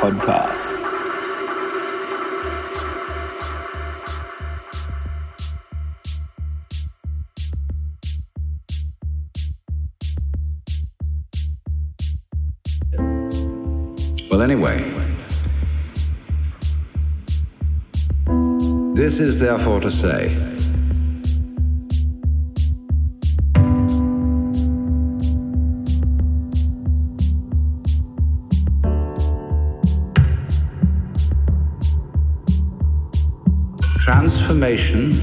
podcast. Well, anyway, this is therefore to say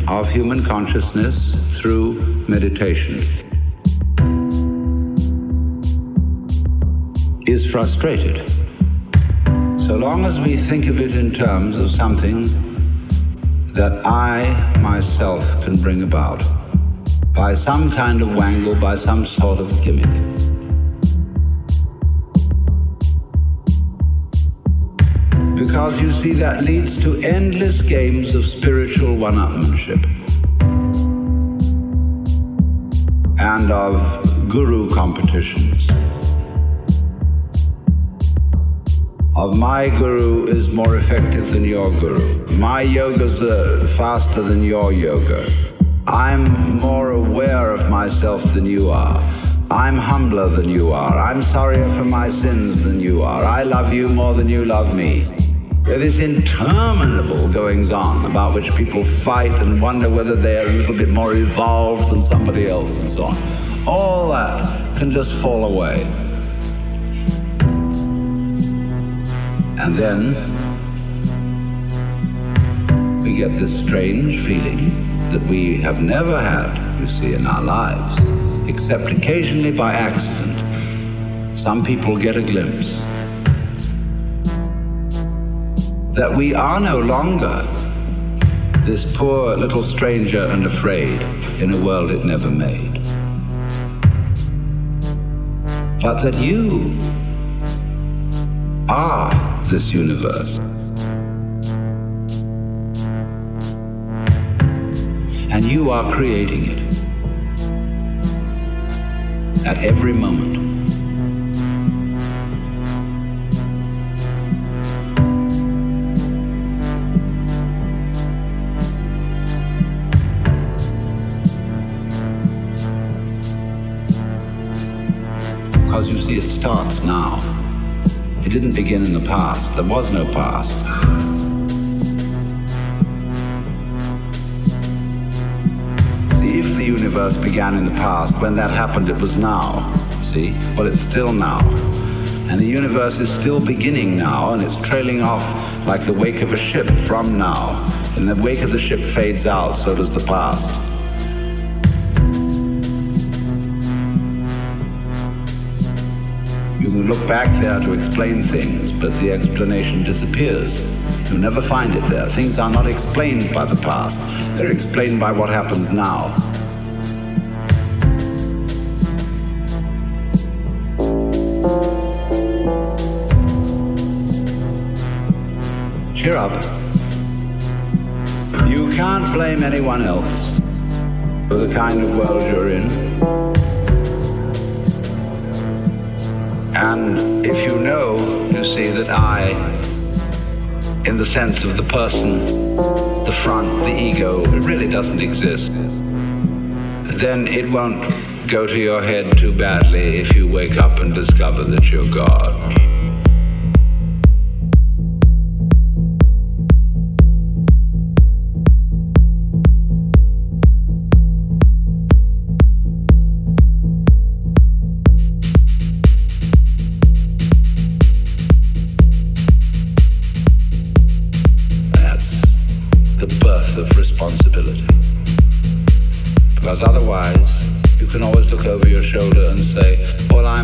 of human consciousness through meditation is frustrated. So long as we think of it in terms of something that I myself can bring about by some kind of wangle, by some sort of gimmick. Because you see, that leads to endless games of spiritual one upmanship and of guru competitions. of my guru is more effective than your guru. My yoga's uh, faster than your yoga. I'm more aware of myself than you are. I'm humbler than you are. I'm sorrier for my sins than you are. I love you more than you love me. There is interminable goings on about which people fight and wonder whether they are a little bit more evolved than somebody else and so on. All that can just fall away. And then we get this strange feeling that we have never had, you see, in our lives, except occasionally by accident. Some people get a glimpse that we are no longer this poor little stranger and afraid in a world it never made. But that you are this universe. And you are creating it at every moment. Because you see, it starts now. It didn't begin in the past. There was no past. If the universe began in the past, when that happened, it was now. See? Well, it's still now. And the universe is still beginning now, and it's trailing off like the wake of a ship from now. And the wake of the ship fades out, so does the past. Look back there to explain things, but the explanation disappears. You never find it there. Things are not explained by the past. They're explained by what happens now. Cheer up. You can't blame anyone else for the kind of world you're in. And if you know, you see that I, in the sense of the person, the front, the ego, it really doesn't exist, then it won't go to your head too badly if you wake up and discover that you're God.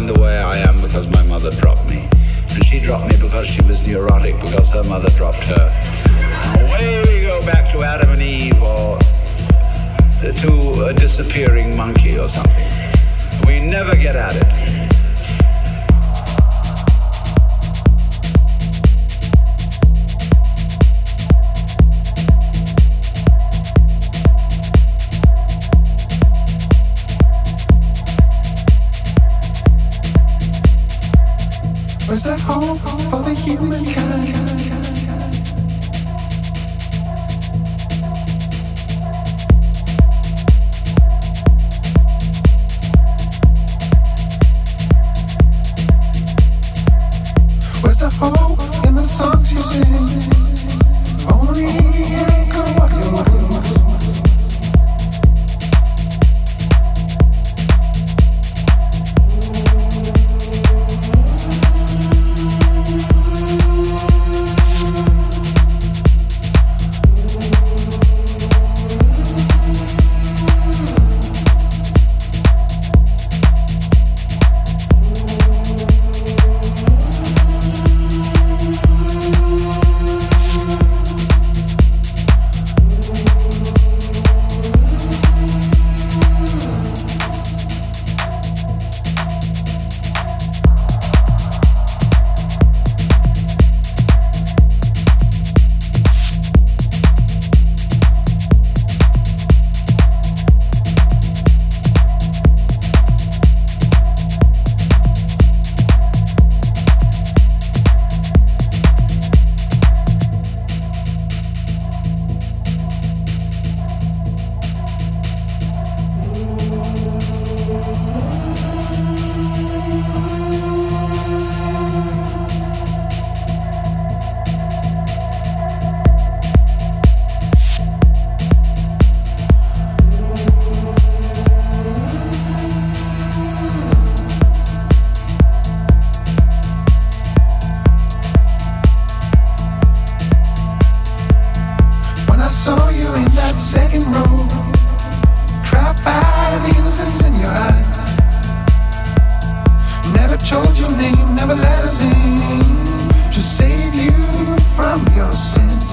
am the way I am because my mother dropped me. And she dropped me because she was neurotic, because her mother dropped her. And away we go back to Adam and Eve or to a disappearing monkey or something. We never get at it. is the hope for the human kind. your name, never let us in to save you from your sins.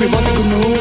everybody could know